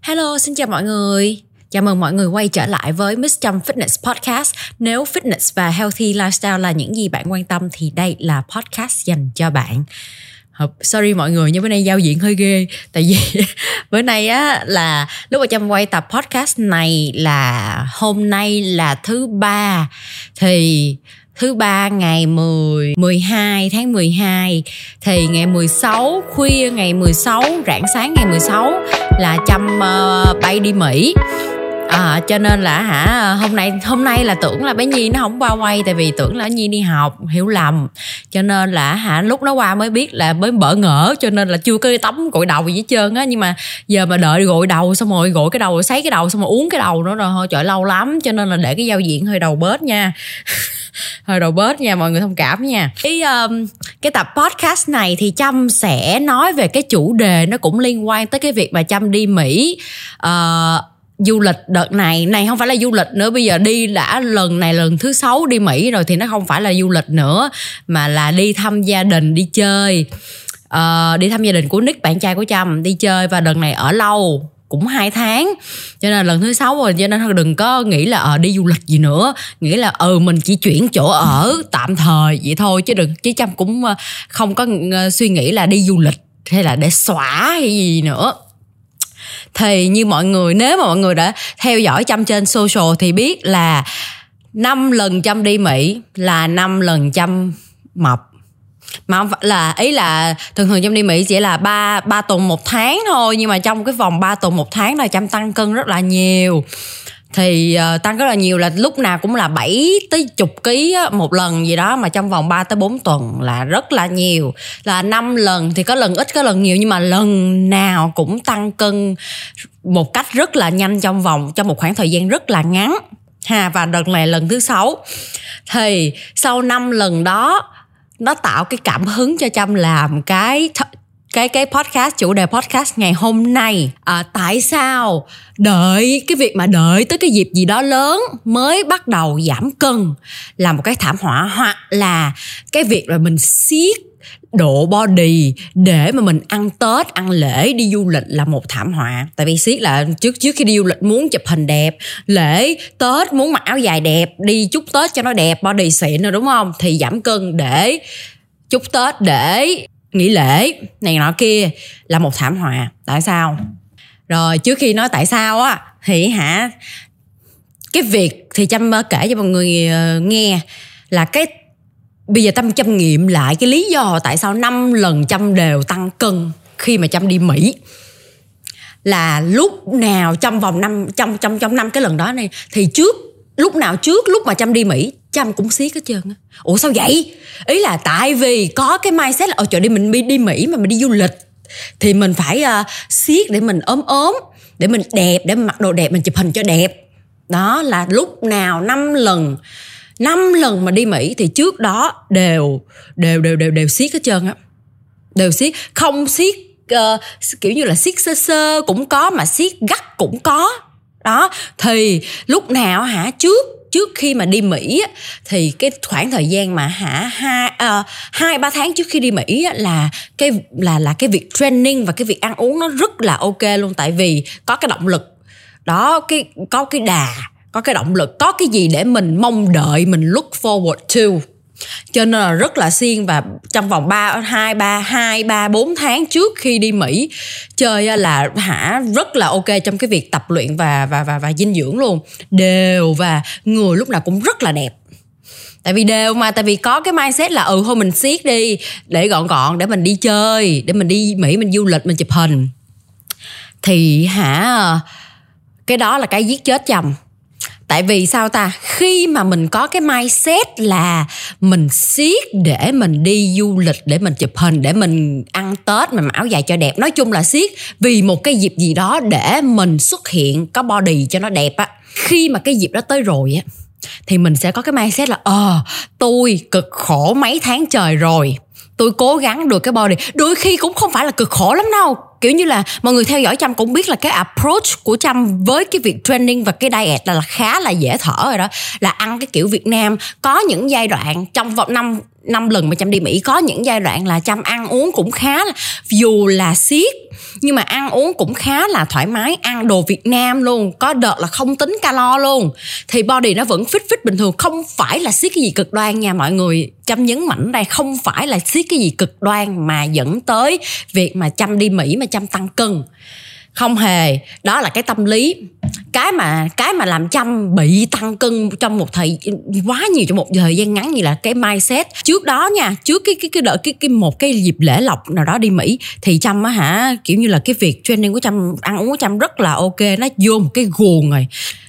Hello, xin chào mọi người. Chào mừng mọi người quay trở lại với Miss Trâm Fitness Podcast. Nếu fitness và healthy lifestyle là những gì bạn quan tâm thì đây là podcast dành cho bạn. Sorry mọi người nhưng bữa nay giao diện hơi ghê Tại vì bữa nay á là lúc mà Trâm quay tập podcast này là hôm nay là thứ ba Thì thứ ba ngày 10 12 tháng 12 thì ngày 16 khuya ngày 16 rạng sáng ngày 16 là chăm uh, bay đi Mỹ à, cho nên là hả hôm nay hôm nay là tưởng là bé nhi nó không qua quay tại vì tưởng là nhi đi học hiểu lầm. Cho nên là hả lúc nó qua mới biết là mới bỡ ngỡ cho nên là chưa có tắm gội đầu gì hết trơn á. Nhưng mà giờ mà đợi gội đầu xong rồi gội cái đầu rồi sấy cái đầu xong rồi uống cái đầu nữa rồi thôi trời lâu lắm. Cho nên là để cái giao diện hơi đầu bớt nha. Hơi đầu bớt nha mọi người thông cảm nha. Cái um, cái tập podcast này thì trâm sẽ nói về cái chủ đề nó cũng liên quan tới cái việc mà trâm đi mỹ. Uh, du lịch đợt này này không phải là du lịch nữa bây giờ đi đã lần này lần thứ sáu đi mỹ rồi thì nó không phải là du lịch nữa mà là đi thăm gia đình đi chơi. Uh, đi thăm gia đình của nick bạn trai của trâm đi chơi và đợt này ở lâu cũng hai tháng. Cho nên lần thứ sáu rồi cho nên đừng có nghĩ là ờ đi du lịch gì nữa nghĩ là ừ mình chỉ chuyển chỗ ở tạm thời vậy thôi chứ đừng chứ trâm cũng ờ, không có ờ, suy nghĩ là đi du lịch hay là để xóa hay gì nữa thì như mọi người, nếu mà mọi người đã theo dõi chăm trên social thì biết là năm lần chăm đi mỹ là năm lần chăm mập. Mà không phải là, ý là thường thường trong đi mỹ chỉ là ba ba tuần một tháng thôi, nhưng mà trong cái vòng 3 tuần một tháng là chăm tăng cân rất là nhiều thì uh, tăng rất là nhiều là lúc nào cũng là 7 tới chục ký á, một lần gì đó mà trong vòng 3 tới 4 tuần là rất là nhiều. Là năm lần thì có lần ít có lần nhiều nhưng mà lần nào cũng tăng cân một cách rất là nhanh trong vòng trong một khoảng thời gian rất là ngắn. Ha và đợt này lần thứ sáu. Thì sau năm lần đó nó tạo cái cảm hứng cho trâm làm cái cái cái podcast chủ đề podcast ngày hôm nay à, tại sao đợi cái việc mà đợi tới cái dịp gì đó lớn mới bắt đầu giảm cân là một cái thảm họa hoặc là cái việc là mình siết độ body để mà mình ăn tết ăn lễ đi du lịch là một thảm họa. Tại vì siết là trước trước khi đi du lịch muốn chụp hình đẹp lễ tết muốn mặc áo dài đẹp đi chúc tết cho nó đẹp body xịn rồi đúng không? Thì giảm cân để chúc tết để nghỉ lễ, này nọ kia là một thảm họa. Tại sao? Rồi, trước khi nói tại sao á, thì hả, cái việc thì chăm kể cho mọi người ờ, nghe là cái, bây giờ tâm chăm nghiệm lại cái lý do tại sao năm lần chăm đều tăng cân khi mà chăm đi mỹ. Là lúc nào trong vòng năm, trong trong trong năm cái lần đó này, thì trước lúc nào trước lúc mà chăm đi mỹ chăm cũng xiết hết trơn á. Ủa sao vậy? Ý là tại vì có cái mindset là ở trời đi mình đi, đi mỹ mà mình đi du lịch thì mình phải uh, siết để mình ốm ốm để mình đẹp để mình mặc đồ đẹp mình chụp hình cho đẹp. Đó là lúc nào năm lần năm lần mà đi mỹ thì trước đó đều đều đều đều đều siết hết trơn á. Đều siết không siết uh, kiểu như là siết sơ sơ cũng có mà siết gắt cũng có đó thì lúc nào hả trước trước khi mà đi Mỹ thì cái khoảng thời gian mà hả hai uh, hai ba tháng trước khi đi Mỹ là cái là là cái việc training và cái việc ăn uống nó rất là ok luôn tại vì có cái động lực. Đó cái có cái đà có cái động lực có cái gì để mình mong đợi mình look forward to cho nên là rất là siêng và trong vòng ba, hai ba hai, ba, bốn tháng trước khi đi Mỹ, chơi là hả, rất là ok trong cái việc tập luyện và và và và dinh dưỡng luôn. Đều và người lúc nào cũng rất là đẹp. Tại vì đều mà, tại vì có cái mindset là ừ thôi mình siết đi, để gọn gọn, để mình đi chơi, để mình đi mỹ, mình du lịch, mình chụp hình. Thì hả, cái đó là cái giết chết chồng tại vì sao ta? Khi mà mình có cái mindset là mình siết để mình đi du lịch, để mình chụp hình, để mình ăn tết, mình mặc áo dài cho đẹp. Nói chung là siết vì một cái dịp gì đó để mình xuất hiện, có body cho nó đẹp á. Khi mà cái dịp đó tới rồi á, thì mình sẽ có cái mindset là ờ tôi cực khổ mấy tháng trời rồi. Tôi cố gắng được cái body. Đôi khi cũng không phải là cực khổ lắm đâu kiểu như là mọi người theo dõi trâm cũng biết là cái approach của trâm với cái việc training và cái diet là, là khá là dễ thở rồi đó. Là ăn cái kiểu việt nam có những giai đoạn trong vòng năm năm lần mà chăm đi mỹ, có những giai đoạn là chăm ăn uống cũng khá là, dù là siết, nhưng mà ăn uống cũng khá là thoải mái, ăn đồ việt nam luôn, có đợt là không tính calo luôn. Thì body nó vẫn fit fit bình thường, không phải là siết cái gì cực đoan nha mọi người. Chăm nhấn mạnh đây, không phải là siết cái gì cực đoan mà dẫn tới việc mà chăm đi mỹ mà chăm tăng cân không hề. Đó là cái tâm lý. Cái mà cái mà làm chăm bị tăng cân trong một thời quá nhiều trong một thời gian ngắn như là cái mindset. Trước đó nha trước cái cái cái đợi cái cái một cái dịp lễ lộc nào đó đi mỹ thì chăm á hả kiểu như là cái việc training của chăm ăn uống của chăm rất là ok nó vô một cái guồng rồi.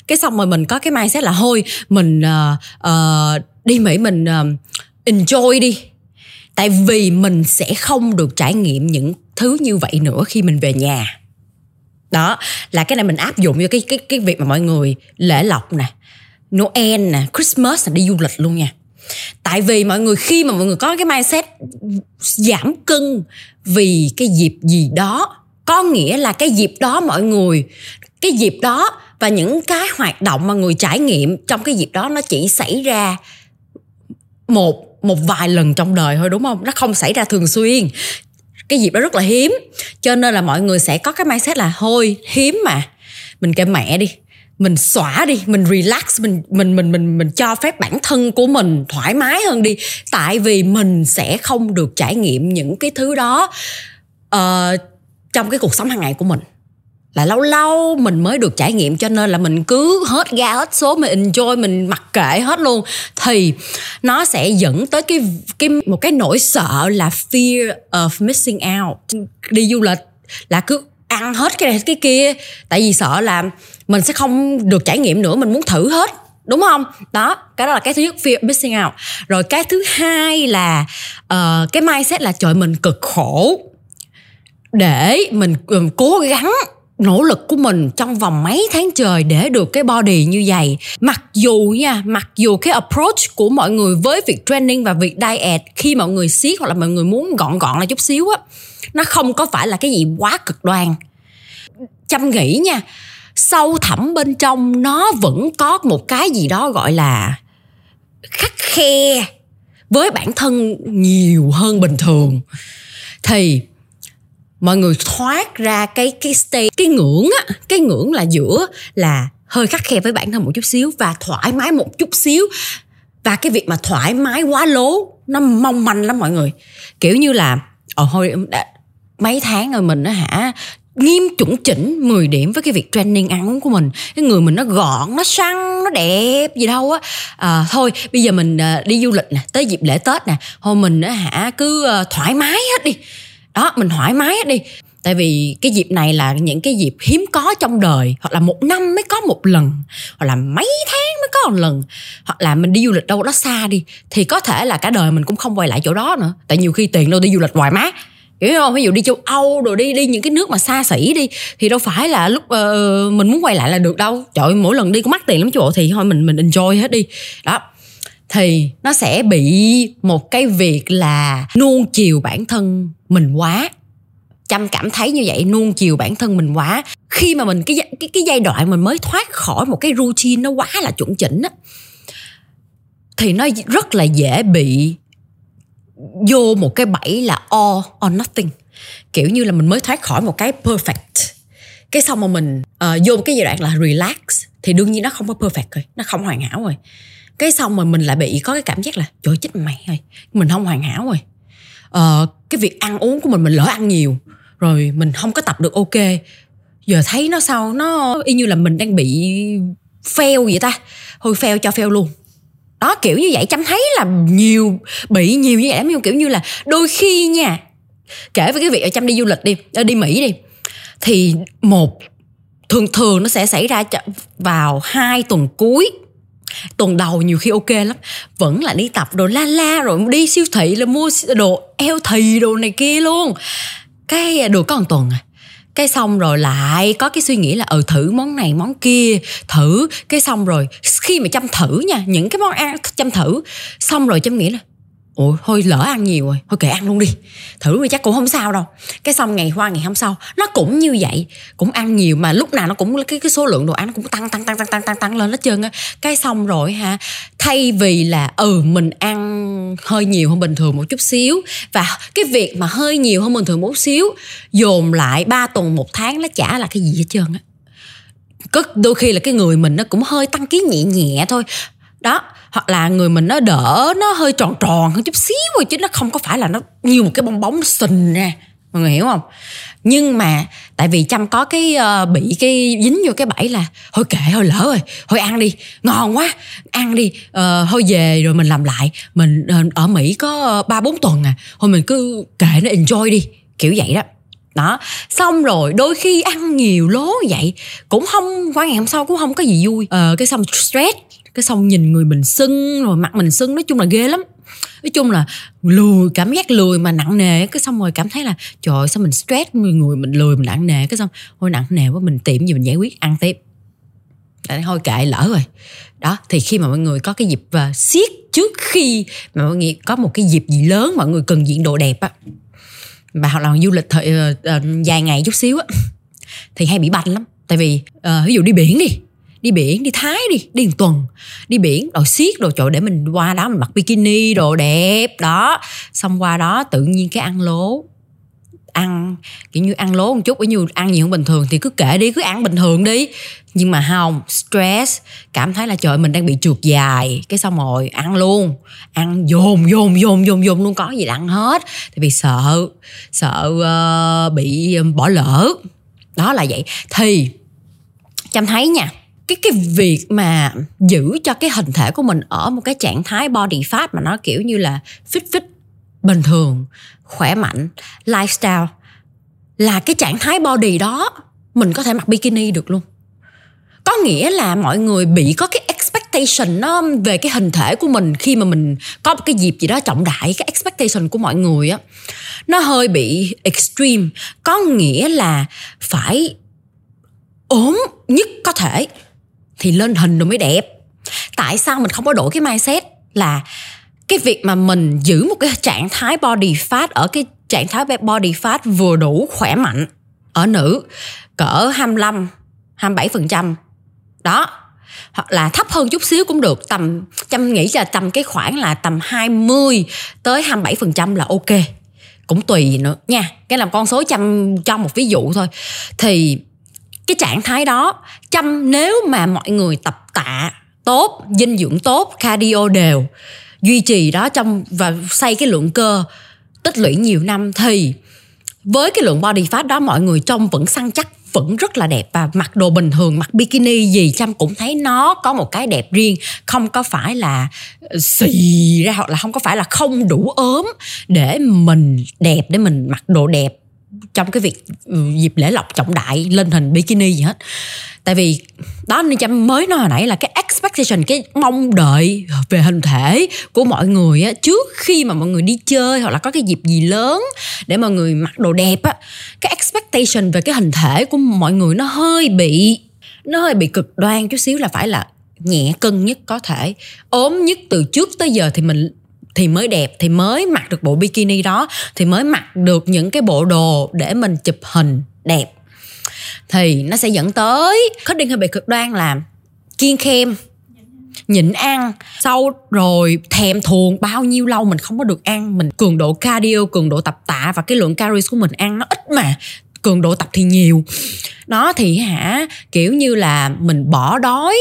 Cái xong rồi mình có cái mindset là thôi mình uh, uh, đi mỹ mình uh, enjoy đi. Tại vì mình sẽ không được trải nghiệm những thứ như vậy nữa khi mình về nhà đó, là cái này mình áp dụng cho cái cái cái việc mà mọi người lễ lộc nè, Noel nè, Christmas là đi du lịch luôn nha. Tại vì mọi người, khi mà mọi người có cái mindset giảm cân vì cái dịp gì đó, có nghĩa là cái dịp đó mọi người, cái dịp đó và những cái hoạt động mà người trải nghiệm trong cái dịp đó nó chỉ xảy ra một một vài lần trong đời thôi, đúng không? Nó không xảy ra thường xuyên cái dịp đó rất là hiếm. Cho nên là mọi người sẽ có cái mindset là thôi hiếm mà. Mình kệ mẹ đi. Mình xóa đi. Mình relax. Mình mình mình mình mình cho phép bản thân của mình thoải mái hơn đi. Tại vì mình sẽ không được trải nghiệm những cái thứ đó uh, trong cái cuộc sống hàng ngày của mình là lâu lâu mình mới được trải nghiệm cho nên là mình cứ hết ga hết số mình enjoy mình mặc kệ hết luôn. Thì nó sẽ dẫn tới cái cái một cái nỗi sợ là fear of missing out. Đi du lịch là cứ ăn hết cái này cái kia. Tại vì sợ là mình sẽ không được trải nghiệm nữa mình muốn thử hết. Đúng không? Đó cái đó là cái thứ nhất fear of missing out. Rồi cái thứ hai là uh, cái mindset là trời mình cực khổ để mình mình cố gắng nỗ lực của mình trong vòng mấy tháng trời để được cái body như vậy. Mặc dù nha, mặc dù cái approach của mọi người với việc training và việc diet khi mọi người siết hoặc là mọi người muốn gọn gọn là chút xíu á, nó không có phải là cái gì quá cực đoan. Chăm nghĩ nha, sâu thẳm bên trong nó vẫn có một cái gì đó gọi là khắc khe với bản thân nhiều hơn bình thường. Thì mọi người thoát ra cái cái state cái ngưỡng á cái ngưỡng là giữa là hơi khắc khe với bản thân một chút xíu và thoải mái một chút xíu. Và cái việc mà thoải mái quá lố nó mong manh lắm mọi người. Kiểu như là ờ thôi đã, mấy tháng rồi mình nó hả nghiêm chuẩn chỉnh 10 điểm với cái việc training ăn uống của mình. Cái người mình nó gọn nó săn nó đẹp gì đâu á. À, thôi bây giờ mình ờ, đi du lịch nè tới dịp lễ tết nè. Thôi mình nó hả cứ ờ, thoải mái hết đi đó mình thoải mái đi. Tại vì cái dịp này là những cái dịp hiếm có trong đời. Hoặc là một năm mới có một lần. Hoặc là mấy tháng mới có một lần. Hoặc là mình đi du lịch đâu đó xa đi. Thì có thể là cả đời mình cũng không quay lại chỗ đó nữa. Tại nhiều khi tiền đâu đi du lịch hoài má. Hiểu không? Ví dụ đi châu âu rồi đi đi những cái nước mà xa xỉ đi thì đâu phải là lúc uh, mình muốn quay lại là được đâu. Trời mỗi lần đi cũng mắc tiền lắm chỗ. Thì thôi mình mình enjoy hết đi. Đó. Thì nó sẽ bị một cái việc là nuông chiều bản thân mình quá. Chăm cảm thấy như vậy nuông chiều bản thân mình quá. Khi mà mình cái cái cái giai đoạn mình mới thoát khỏi một cái routine nó quá là chuẩn chỉnh á thì nó rất là dễ bị vô một cái bẫy là all or nothing. Kiểu như là mình mới thoát khỏi một cái perfect. Cái xong mà mình uh, vô một cái giai đoạn là relax thì đương nhiên nó không có perfect rồi nó không hoàn hảo rồi. Cái xong mà mình lại bị có cái cảm giác là trời chết mày ơi mình không hoàn hảo rồi. Uh, cái việc ăn uống của mình mình lỡ ăn nhiều, rồi mình không có tập được, ok. Giờ thấy nó sao? Nó y như là mình đang bị fail vậy ta. Thôi fail cho fail luôn. Đó, kiểu như vậy. Chăm thấy là nhiều, bị nhiều như vậy lắm. Kiểu như là đôi khi nha, kể với cái việc ở chăm đi du lịch đi ờ, đi mỹ đi, thì một, thường thường nó sẽ xảy ra vào hai tuần cuối tuần đầu nhiều khi ok lắm. Vẫn là đi tập đồ la la, rồi đi siêu thị là mua đồ eo thì đồ này kia luôn. Cái à, được có một tuần à. Cái xong rồi lại có cái suy nghĩ là ừ thử món này, món kia, thử. Cái xong rồi, khi mà chăm thử nha, những cái món ăn chăm thử, xong rồi chăm nghĩ là ủa, thôi lỡ ăn nhiều rồi, thôi kệ ăn luôn đi. Thử đi, chắc cũng không sao đâu. Cái xong ngày qua, ngày hôm sau, nó cũng như vậy. Cũng ăn nhiều mà lúc nào nó cũng, cái cái số lượng đồ ăn nó cũng tăng tăng tăng tăng tăng tăng tăng lên hết trơn á. Cái xong rồi ha thay vì là ừ mình ăn hơi nhiều hơn bình thường một chút xíu, và cái việc mà hơi nhiều hơn bình thường một xíu, dồn lại 3 tuần một tháng nó chả là cái gì hết trơn á. Có, đôi khi là cái người mình nó cũng hơi tăng ký nhẹ nhẹ thôi đó hoặc là người mình nó đỡ nó hơi tròn tròn hơn chút xíu thôi chứ nó không có phải là nó nhiều một cái bong bóng sình nè. Mọi người hiểu không? Nhưng mà tại vì chăm có cái uh, bị cái dính vô cái bẫy là thôi kệ thôi lỡ rồi thôi ăn đi ngon quá ăn đi uh, thôi về rồi mình làm lại mình uh, ở mỹ có ba bốn tuần à thôi mình cứ kệ nó enjoy đi. Kiểu vậy đó. Đó xong rồi đôi khi ăn nhiều lố vậy cũng không qua ngày hôm sau cũng không có gì vui. Ờ, cái xong stress cái xong nhìn người mình sưng rồi mặt mình sưng nói chung là ghê lắm. Nói chung là lười cảm giác lười mà nặng nề cái xong rồi cảm thấy là trời ơi, sao mình stress người người mình lười mình nặng nề. Cái xong thôi nặng nề quá mình tiệm gì mình giải quyết ăn tiếp. Đấy, thôi kệ lỡ rồi. Đó thì khi mà mọi người có cái dịp và siết trước khi mà mọi người có một cái dịp gì lớn mọi người cần diện đồ đẹp á mà hoặc là du lịch thời uh, dài ngày chút xíu á thì hay bị banh lắm. Tại vì uh, ví dụ đi biển đi đi biển đi thái đi đi một tuần. Đi biển đồ xiết đồ chỗ để mình qua đó mình mặc bikini đồ đẹp đó. Xong qua đó tự nhiên cái ăn lố. Ăn kiểu như ăn lố một chút như ăn nhiều hơn bình thường thì cứ kệ đi cứ ăn bình thường đi. Nhưng mà không stress cảm thấy là trời mình đang bị trượt dài. Cái xong rồi ăn luôn. Ăn dồn dồn dồn dồn dồn luôn có gì là ăn hết. Tại vì sợ sợ uh, bị bỏ lỡ. Đó là vậy. Thì chăm thấy nha cái cái việc mà giữ cho cái hình thể của mình ở một cái trạng thái body fat mà nó kiểu như là fit fit, bình thường, khỏe mạnh, lifestyle là cái trạng thái body đó mình có thể mặc bikini được luôn. Có nghĩa là mọi người bị có cái expectation nó về cái hình thể của mình khi mà mình có một cái dịp gì đó trọng đại, cái expectation của mọi người á, nó hơi bị extreme. Có nghĩa là phải ốm nhất có thể thì lên hình rồi mới đẹp. Tại sao mình không có đổi cái mindset là cái việc mà mình giữ một cái trạng thái body fat ở cái trạng thái body fat vừa đủ khỏe mạnh ở nữ cỡ 25 27% đó, hoặc là thấp hơn chút xíu cũng được, tầm, chăm nghĩ là tầm cái khoảng là tầm 20 tới 27% là ok. Cũng tùy nữa nha, cái làm con số chăm, cho một ví dụ thôi. Thì cái trạng thái đó, chăm nếu mà mọi người tập tạ tốt, dinh dưỡng tốt, cardio đều, duy trì đó trong và xây cái lượng cơ, tích lũy nhiều năm thì với cái lượng body fat đó mọi người trông vẫn săn chắc, vẫn rất là đẹp. Và mặc đồ bình thường, mặc bikini gì chăm cũng thấy nó có một cái đẹp riêng. Không có phải là xì ra hoặc là không có phải là không đủ ốm để mình đẹp, để mình mặc đồ đẹp trong cái việc ừ, dịp lễ lộc trọng đại, lên hình bikini gì hết. Tại vì đó nên chăm mới nói hồi nãy là cái expectation, cái mong đợi về hình thể của mọi người á, trước khi mà mọi người đi chơi hoặc là có cái dịp gì lớn để mọi người mặc đồ đẹp á, cái expectation về cái hình thể của mọi người nó hơi bị, nó hơi bị cực đoan chút xíu là phải là nhẹ cân nhất có thể. Ốm nhất từ trước tới giờ thì mình thì mới đẹp, thì mới mặc được bộ bikini đó, thì mới mặc được những cái bộ đồ để mình chụp hình đẹp. Thì nó sẽ dẫn tới cutting hơi bị cực đoan là kiên khem, nhịn ăn. Sau rồi thèm thuồng bao nhiêu lâu mình không có được ăn, mình cường độ cardio, cường độ tập tạ và cái lượng calories của mình ăn nó ít mà cường độ tập thì nhiều. Nó thì hả, kiểu như là mình bỏ đói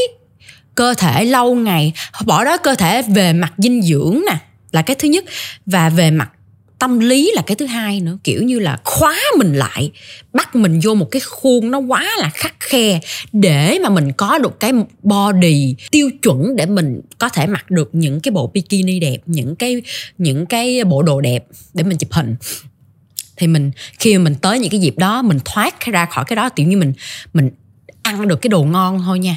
cơ thể lâu ngày, bỏ đói cơ thể về mặt dinh dưỡng nè là cái thứ nhất. Và về mặt tâm lý là cái thứ hai nữa. Kiểu như là khóa mình lại, bắt mình vô một cái khuôn nó quá là khắc khe để mà mình có được cái body tiêu chuẩn để mình có thể mặc được những cái bộ bikini đẹp, những cái những cái bộ đồ đẹp để mình chụp hình. Thì mình, khi mà mình tới những cái dịp đó, mình thoát ra khỏi cái đó, kiểu như mình mình ăn được cái đồ ngon thôi nha.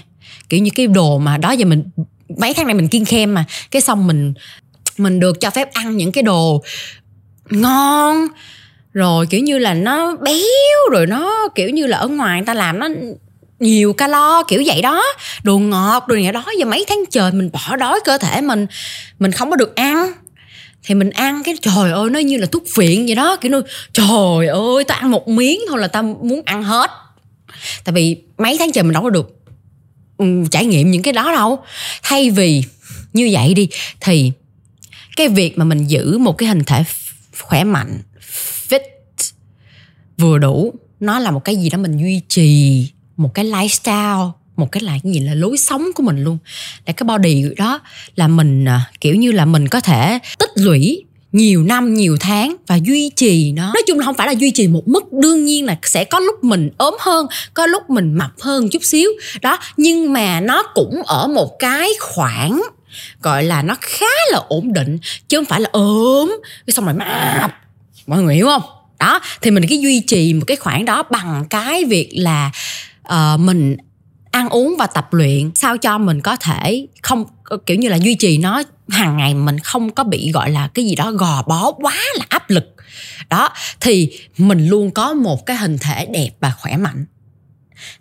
Kiểu như cái đồ mà đó giờ mình, mấy tháng này mình kiên khem mà, cái xong mình mình được cho phép ăn những cái đồ ngon rồi kiểu như là nó béo rồi nó kiểu như là ở ngoài người ta làm nó nhiều calo kiểu vậy đó. Đồ ngọt đồ này đó giờ mấy tháng trời mình bỏ đói cơ thể mình mình không có được ăn. Thì mình ăn cái trời ơi nó như là thuốc viện vậy đó. Kiểu như trời ơi tao ăn một miếng thôi là tao muốn ăn hết. Tại vì mấy tháng trời mình đâu có được um, trải nghiệm những cái đó đâu. Thay vì như vậy đi thì cái việc mà mình giữ một cái hình thể khỏe mạnh, fit, vừa đủ, nó là một cái gì đó mình duy trì một cái lifestyle, một cái là cái gì là lối sống của mình luôn. Là cái body đó là mình à, kiểu như là mình có thể tích lũy nhiều năm, nhiều tháng và duy trì nó. Nói chung là không phải là duy trì một mức, đương nhiên là sẽ có lúc mình ốm hơn, có lúc mình mập hơn chút xíu. Đó, nhưng mà nó cũng ở một cái khoảng gọi là nó khá là ổn định chứ không phải là ốm cái xong rồi mập. Mọi người hiểu không? Đó thì mình cái duy trì một cái khoảng đó bằng cái việc là uh, mình ăn uống và tập luyện sao cho mình có thể không ờ, kiểu như là duy trì nó hàng ngày mình không có bị gọi là cái gì đó gò bó quá là áp lực. Đó thì mình luôn có một cái hình thể đẹp và khỏe mạnh.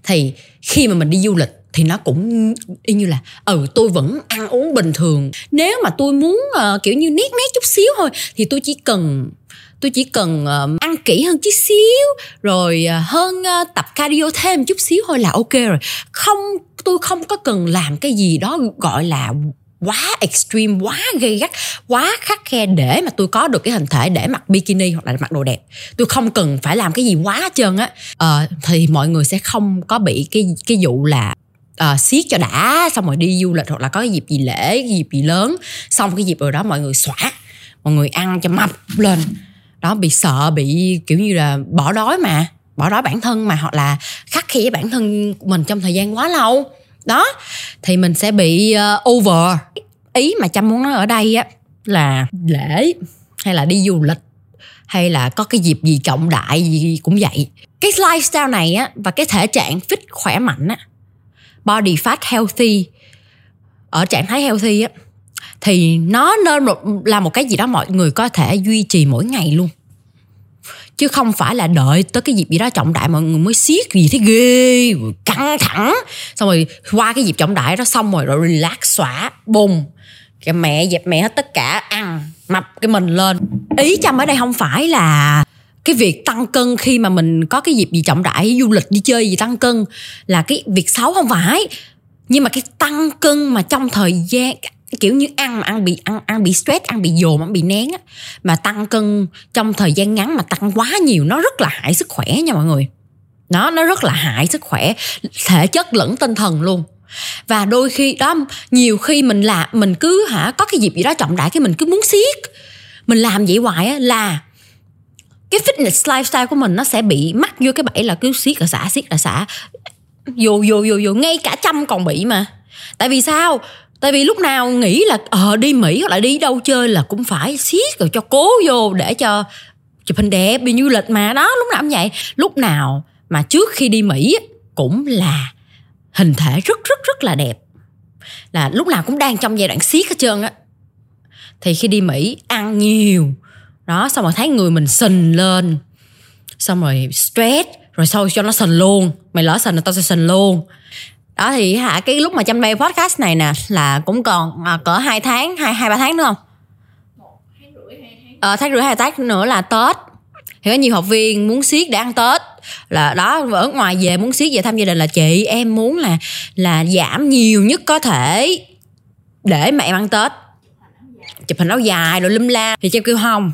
Thì khi mà mình đi du lịch thì nó cũng y như là ừ tôi vẫn ăn uống bình thường. Nếu mà tôi muốn uh, kiểu như nét nét chút xíu thôi thì tôi chỉ cần tôi chỉ cần uh, ăn kỹ hơn chút xíu rồi uh, hơn uh, tập cardio thêm chút xíu thôi là ok rồi. Không tôi không có cần làm cái gì đó gọi là quá extreme quá gây gắt quá khắc khe để mà tôi có được cái hình thể để mặc bikini hoặc là mặc đồ đẹp. Tôi không cần phải làm cái gì quá hết trơn á. Uh, thì mọi người sẽ không có bị cái cái vụ là uh, siết cho đã xong rồi đi du lịch hoặc là có cái dịp gì lễ cái dịp gì lớn. Xong cái dịp rồi đó mọi người xóa mọi người ăn cho mập lên. Đó bị sợ bị kiểu như là bỏ đói mà bỏ đói bản thân mà hoặc là khắc khe với bản thân mình trong thời gian quá lâu. Đó thì mình sẽ bị uh, over. Ý mà chăm muốn nói ở đây á là lễ hay là đi du lịch hay là có cái dịp gì trọng đại gì cũng vậy. Cái lifestyle này á và cái thể trạng fit khỏe mạnh á body fat healthy. Ở trạng thái healthy á thì nó nên một, là một cái gì đó mọi người có thể duy trì mỗi ngày luôn. Chứ không phải là đợi tới cái dịp gì đó trọng đại mọi người mới siết gì thế ghê căng thẳng. Xong rồi qua cái dịp trọng đại đó xong rồi rồi relax xóa bùng. Cái mẹ dẹp mẹ hết tất cả ăn mập cái mình lên. Ý chăm ở đây không phải là cái việc tăng cân khi mà mình có cái dịp gì trọng đại, du lịch, đi chơi gì tăng cân là cái việc xấu không phải. Nhưng mà cái tăng cân mà trong thời gian kiểu như ăn mà ăn bị, ăn ăn bị stress, ăn bị dồn, ăn bị nén á, mà tăng cân trong thời gian ngắn mà tăng quá nhiều, nó rất là hại sức khỏe nha mọi người. Nó nó rất là hại sức khỏe, thể chất lẫn tinh thần luôn. Và đôi khi đó, nhiều khi mình là, mình cứ hả, có cái dịp gì đó trọng đại cái mình cứ muốn siết. Mình làm vậy hoài á là cái fitness lifestyle của mình nó sẽ bị mắc vô cái bẫy là cứ siết là xả, siết là xả. Vô vô vô vô ngay cả trăm còn bị mà. Tại vì sao? Tại vì lúc nào nghĩ là ờ đi mỹ hoặc là đi đâu chơi là cũng phải siết rồi cho cố vô để cho, chụp hình đẹp, đi du lịch mà. Đó, lúc nào cũng vậy. Lúc nào mà trước khi đi mỹ cũng là hình thể rất rất rất là đẹp. Là lúc nào cũng đang trong giai đoạn siết hết trơn á. Thì khi đi mỹ, ăn nhiều đó xong rồi thấy người mình sình lên. Xong rồi stress rồi sau cho nó sình luôn. Mày lỡ sình là tao sẽ sình luôn. Đó thì hả cái lúc mà chăm bay podcast này nè là cũng còn à, cỡ hai tháng hai hai ba tháng nữa không? Ờ tháng rưỡi hai tháng nữa là tết. Thì có nhiều học viên muốn siết để ăn tết. Là đó ở ngoài về muốn siết về thăm gia đình là chị em muốn là là giảm nhiều nhất có thể để mẹ ăn tết. Chụp hình áo dài rồi lum la. Thì cho kêu không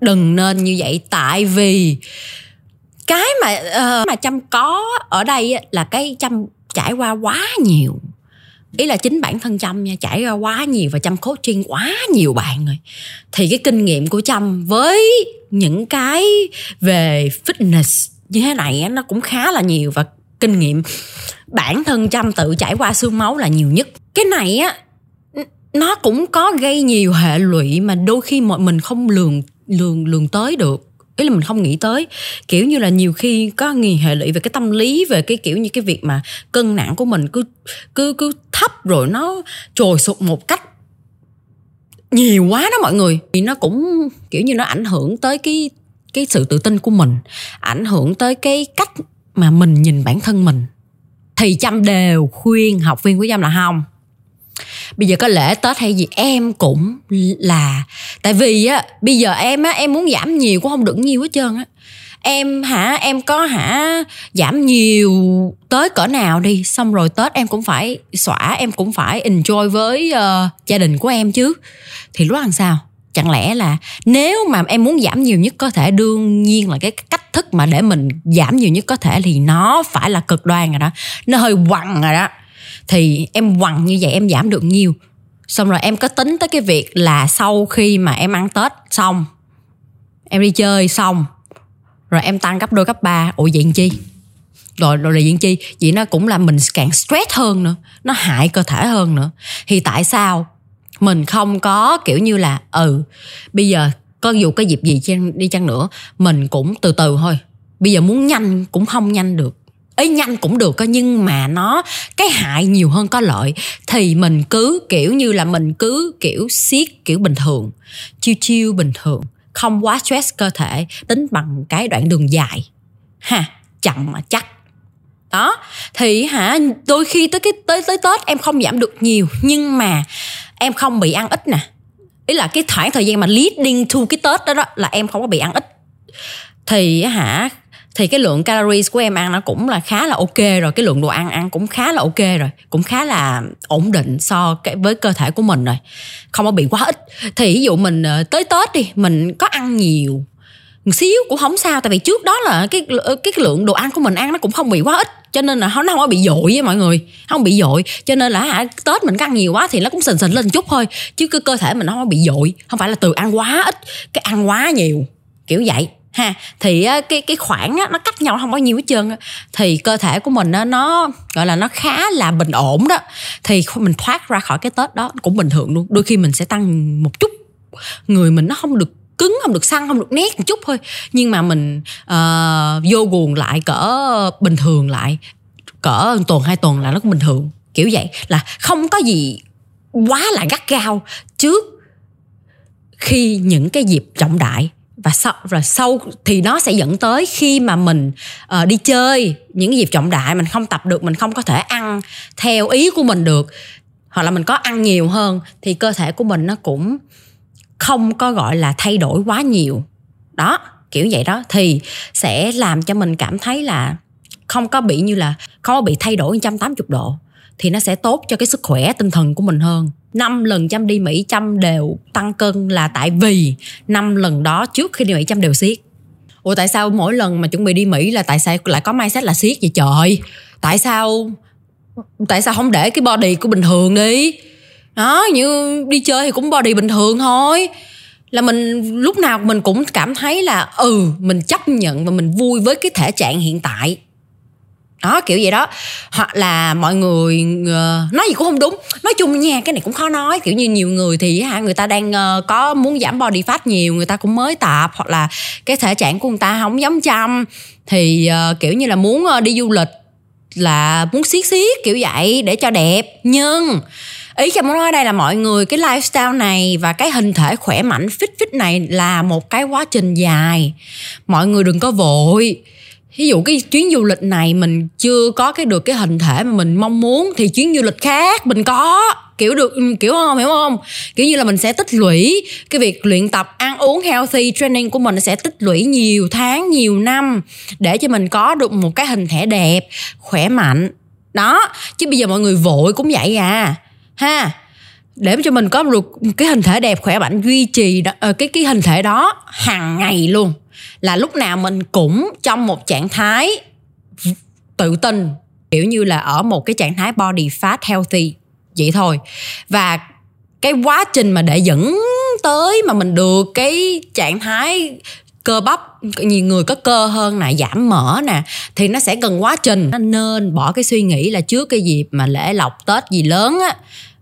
đừng nên như vậy tại vì cái mà uh, mà chăm có ở đây là cái chăm trải qua quá nhiều. Ý là chính bản thân chăm nha trải qua quá nhiều và chăm coaching quá nhiều bạn rồi. Thì cái kinh nghiệm của chăm với những cái về fitness như thế này nó cũng khá là nhiều và kinh nghiệm bản thân chăm tự trải qua xương máu là nhiều nhất. Cái này á nó cũng có gây nhiều hệ lụy mà đôi khi mọi mình không lường lường lường tới được. Ý là mình không nghĩ tới. Kiểu như là nhiều khi có nghi hệ lụy về cái tâm lý, về cái kiểu như cái việc mà cân nặng của mình cứ cứ cứ thấp rồi nó trồi sụt một cách nhiều quá đó mọi người. Thì nó cũng, kiểu như nó ảnh hưởng tới cái cái sự tự tin của mình, ảnh hưởng tới cái cách mà mình nhìn bản thân mình. Thì chăm đều khuyên, học viên của chăm là không bây giờ có lễ tết hay gì em cũng là. Tại vì á bây giờ em á em muốn giảm nhiều cũng không được nhiều hết trơn á. Em hả em có hả giảm nhiều tới cỡ nào đi. Xong rồi tết em cũng phải xỏa em cũng phải enjoy với uh, gia đình của em chứ. Thì lúc làm sao? Chẳng lẽ là nếu mà em muốn giảm nhiều nhất có thể đương nhiên là cái cách thức mà để mình giảm nhiều nhất có thể thì nó phải là cực đoan rồi đó. Nó hơi quằn rồi đó thì em quằn như vậy em giảm được nhiều. Xong rồi em có tính tới cái việc là sau khi mà em ăn tết xong, em đi chơi xong, rồi em tăng gấp đôi, gấp ba. Ủa, vậy chi? Rồi rồi là diện chi? Vậy nó cũng là mình càng stress hơn nữa, nó hại cơ thể hơn nữa. Thì tại sao mình không có kiểu như là ừ bây giờ có dù cái dịp gì đi chăng nữa, mình cũng từ từ thôi. Bây giờ muốn nhanh cũng không nhanh được ấy nhanh cũng được nhưng mà nó, cái hại nhiều hơn có lợi. Thì mình cứ, kiểu như là mình cứ, kiểu siết, kiểu bình thường. Chiêu chiêu bình thường. Không quá stress cơ thể, tính bằng cái đoạn đường dài. Ha, chậm mà chắc. Đó, thì hả, đôi khi tới cái, tới tới tết em không giảm được nhiều, nhưng mà em không bị ăn ít nè. Ý là cái khoảng thời gian mà leading to cái tết đó đó là em không có bị ăn ít. Thì hả thì cái lượng calories của em ăn nó cũng là khá là ok rồi, cái lượng đồ ăn ăn cũng khá là ok rồi, cũng khá là ổn định so với cơ thể của mình rồi. Không có bị quá ít. Thì ví dụ mình ờ, tới tết đi, mình có ăn nhiều một xíu cũng không sao, tại vì trước đó là cái ờ, cái lượng đồ ăn của mình ăn nó cũng không bị quá ít, cho nên là nó không có bị dội với mọi người không bị dội. Cho nên là hả, tết mình có ăn nhiều quá thì nó cũng sình sình lên chút thôi, chứ cái cơ thể mình nó không có bị dội, không phải là từ ăn quá ít, cái ăn quá nhiều, kiểu vậy ha thì cái cái khoảng á, nó cách nhau không có nhiều hết trơn thì cơ thể của mình á, nó gọi là nó khá là bình ổn đó. Thì mình thoát ra khỏi cái tết đó cũng bình thường luôn. Đôi khi mình sẽ tăng một chút. Người mình nó không được cứng không được săn không được nét một chút thôi. Nhưng mà mình uh, vô guồng lại cỡ bình thường lại. Cỡ tuần hai tuần là nó cũng bình thường. Kiểu vậy. Là không có gì quá là gắt gao trước khi những cái dịp trọng đại và sau rồi sau thì nó sẽ dẫn tới khi mà mình uh, đi chơi những cái dịp trọng đại mình không tập được mình không có thể ăn theo ý của mình được hoặc là mình có ăn nhiều hơn thì cơ thể của mình nó cũng không có gọi là thay đổi quá nhiều. Đó kiểu vậy đó. Thì sẽ làm cho mình cảm thấy là không có bị như là không có bị thay đổi 180 độ thì nó sẽ tốt cho cái sức khỏe tinh thần của mình hơn năm lần chăm đi Mỹ chăm đều tăng cân là tại vì năm lần đó trước khi đi Mỹ chăm đều siết. Ủa, tại sao mỗi lần mà chuẩn bị đi Mỹ là tại sao lại có mindset là siết vậy trời? Tại sao Tại sao không để cái body của bình thường đi? Đó, như đi chơi thì cũng body bình thường thôi. Là mình, lúc nào mình cũng cảm thấy là ừ mình chấp nhận và mình vui với cái thể trạng hiện tại đó kiểu vậy đó. Hoặc là mọi người uh, nói gì cũng không đúng. Nói chung nha cái này cũng khó nói. Kiểu như nhiều người thì hả người ta đang uh, có muốn giảm body fat nhiều người ta cũng mới tập. Hoặc là cái thể trạng của người ta không giống chăm. Thì uh, kiểu như là muốn uh, đi du lịch là muốn siết siết kiểu vậy để cho đẹp. Nhưng ý cho muốn nói đây là mọi người cái lifestyle này và cái hình thể khỏe mạnh fit fit này là một cái quá trình dài. Mọi người đừng có vội ví dụ cái chuyến du lịch này mình chưa có cái được cái hình thể mà mình mong muốn thì chuyến du lịch khác mình có. Kiểu được ừ, kiểu không hiểu không? Kiểu như là mình sẽ tích lũy cái việc luyện tập ăn uống healthy training của mình sẽ tích lũy nhiều tháng nhiều năm để cho mình có được một cái hình thể đẹp khỏe mạnh. Đó chứ bây giờ mọi người vội cũng vậy à. Ha để cho mình có được cái hình thể đẹp khỏe mạnh duy trì đó, ờ, cái cái hình thể đó hàng ngày luôn là lúc nào mình cũng trong một trạng thái tự tin, kiểu như là ở một cái trạng thái body fat healthy, vậy thôi. Và cái quá trình mà để dẫn tới mà mình được cái trạng thái cơ bắp, nhiều người có cơ hơn nè, giảm mỡ nè, thì nó sẽ cần quá trình. Nó nên bỏ cái suy nghĩ là trước cái dịp mà lễ lọc tết gì lớn á,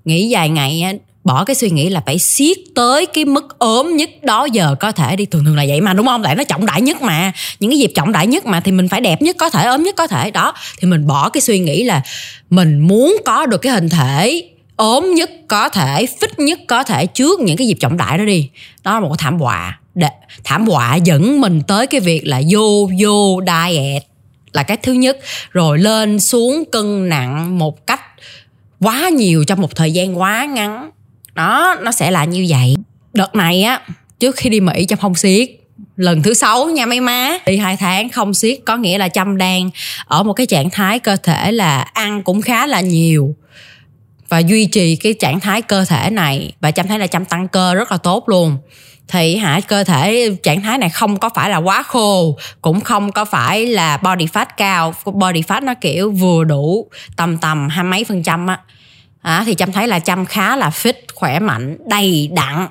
nghỉ dài ngày bỏ cái suy nghĩ là phải siết tới cái mức ốm nhất đó giờ có thể đi. Thường thường là vậy mà đúng không? Tại nó trọng đại nhất mà. Những cái dịp trọng đại nhất mà thì mình phải đẹp nhất có thể ốm nhất có thể đó. Thì mình bỏ cái suy nghĩ là mình muốn có được cái hình thể ốm nhất có thể fit nhất có thể trước những cái dịp trọng đại đó đi. Đó là một cái thảm họa. Để, thảm họa dẫn mình tới cái việc là vô vô diet là cái thứ nhất. Rồi lên xuống cân nặng một cách quá nhiều trong một thời gian quá ngắn đó, nó sẽ là như vậy. Đợt này á, trước khi đi mỹ chăm không siết lần thứ sáu nha mấy má. Đi hai tháng không siết có nghĩa là chăm đang ở một cái trạng thái cơ thể là ăn cũng khá là nhiều và duy trì cái trạng thái cơ thể này và chăm thấy là chăm tăng cơ rất là tốt luôn. Thì hả, cơ thể trạng thái này không có phải là quá khô, cũng không có phải là body fat cao. Body fat nó kiểu vừa đủ tầm tầm hai mấy phần trăm á à, thì trâm thấy là trâm khá là fit khỏe mạnh đầy đặn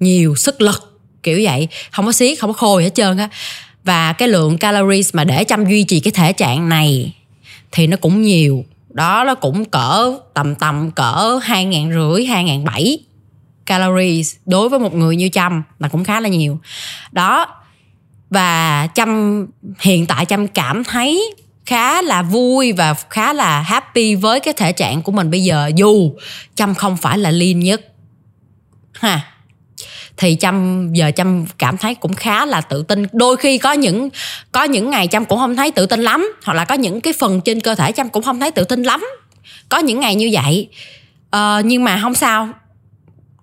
nhiều sức lực kiểu vậy. Không có xiết không có khô gì hết trơn á. Và cái lượng calories mà để chăm duy trì cái thể trạng này thì nó cũng nhiều. Đó nó cũng cỡ tầm tầm cỡ hai ngàn rưỡi hai ngàn bảy calories đối với một người như chăm là cũng khá là nhiều. Đó và chăm hiện tại chăm cảm thấy khá là vui và khá là happy với cái thể trạng của mình bây giờ dù chăm không phải là lean nhất. Ha. Thì chăm giờ chăm cảm thấy cũng khá là tự tin. Đôi khi có những có những ngày chăm cũng không thấy tự tin lắm hoặc là có những cái phần trên cơ thể chăm cũng không thấy tự tin lắm. Có những ngày như vậy ờ, nhưng mà không sao.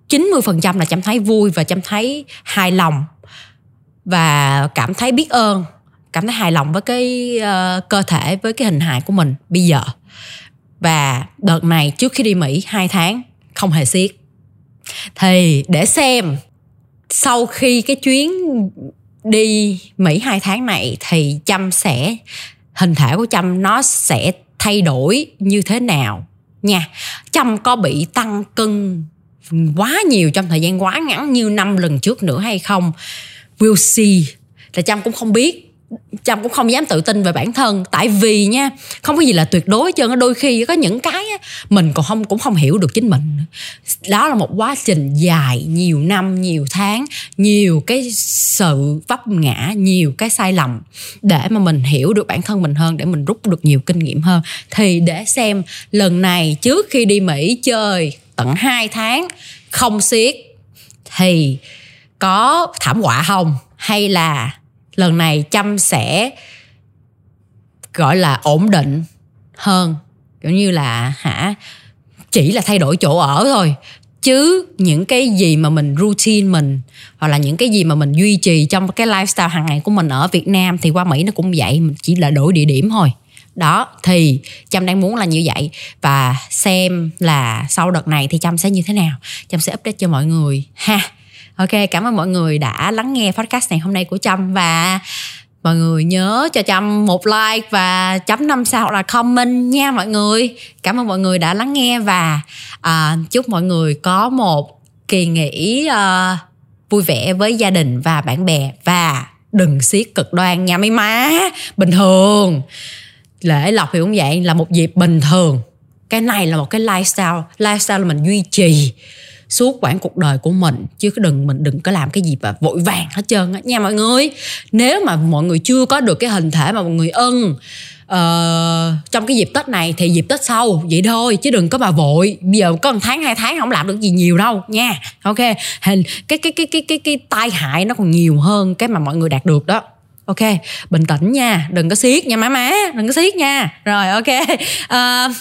90% là chăm thấy vui và chăm thấy hài lòng và cảm thấy biết ơn cảm thấy hài lòng với cái uh, cơ thể với cái hình hài của mình bây giờ. Và đợt này trước khi đi mỹ hai tháng không hề siết thì để xem sau khi cái chuyến đi Mỹ hai tháng này thì Trâm sẽ hình thể của Trâm nó sẽ thay đổi như thế nào nha. Trâm có bị tăng cân quá nhiều trong thời gian quá ngắn như năm lần trước nữa hay không? We'll see. Là Trâm cũng không biết. Trâm cũng không dám tự tin về bản thân. Tại vì nha, không có gì là tuyệt đối chứ đôi khi có những cái mình còn không, cũng không hiểu được chính mình. Đó là một quá trình dài, nhiều năm, nhiều tháng, nhiều cái sự vấp ngã, nhiều cái sai lầm để mà mình hiểu được bản thân mình hơn, để mình rút được nhiều kinh nghiệm hơn. Thì để xem lần này trước khi đi mỹ chơi tận 2 tháng không siết thì có thảm họa không? Hay là lần này chăm sẽ gọi là ổn định hơn. Kiểu như là, hả, chỉ là thay đổi chỗ ở thôi. Chứ những cái gì mà mình routine mình, hoặc là những cái gì mà mình duy trì trong cái lifestyle hàng ngày của mình ở Việt Nam thì qua Mỹ nó cũng vậy, mình chỉ là đổi địa điểm thôi. Đó, thì trâm đang muốn là như vậy. Và xem là sau đợt này thì trâm sẽ như thế nào. Trâm sẽ update cho mọi người, ha ok cảm ơn mọi người đã lắng nghe podcast này hôm nay của trâm và mọi người nhớ cho trâm một like và chấm năm sao hoặc là comment nha mọi người. Cảm ơn mọi người đã lắng nghe và à, chúc mọi người có một kỳ nghỉ uh, vui vẻ với gia đình và bạn bè và đừng siết cực đoan nha. Mấy má bình thường lễ lọc thì cũng vậy là một dịp bình thường. Cái này là một cái lifestyle lifestyle là mình duy trì suốt quãng cuộc đời của mình chứ đừng mình đừng có làm cái gì mà vội vàng hết trơn á nha mọi người. Nếu mà mọi người chưa có được cái hình thể mà mọi người ưng uh, trong cái dịp tết này thì dịp tết sau vậy thôi chứ đừng có mà vội. Bây giờ có một tháng hai tháng không làm được gì nhiều đâu nha. Ok hình cái cái cái cái cái cái tai hại nó còn nhiều hơn cái mà mọi người đạt được đó. Ok bình tĩnh nha đừng có siết nha má má đừng có siết nha. Rồi ok. Uh,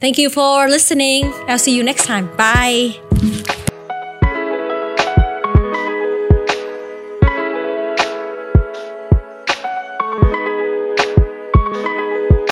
thank you for listening. I'll see you next time. Bye.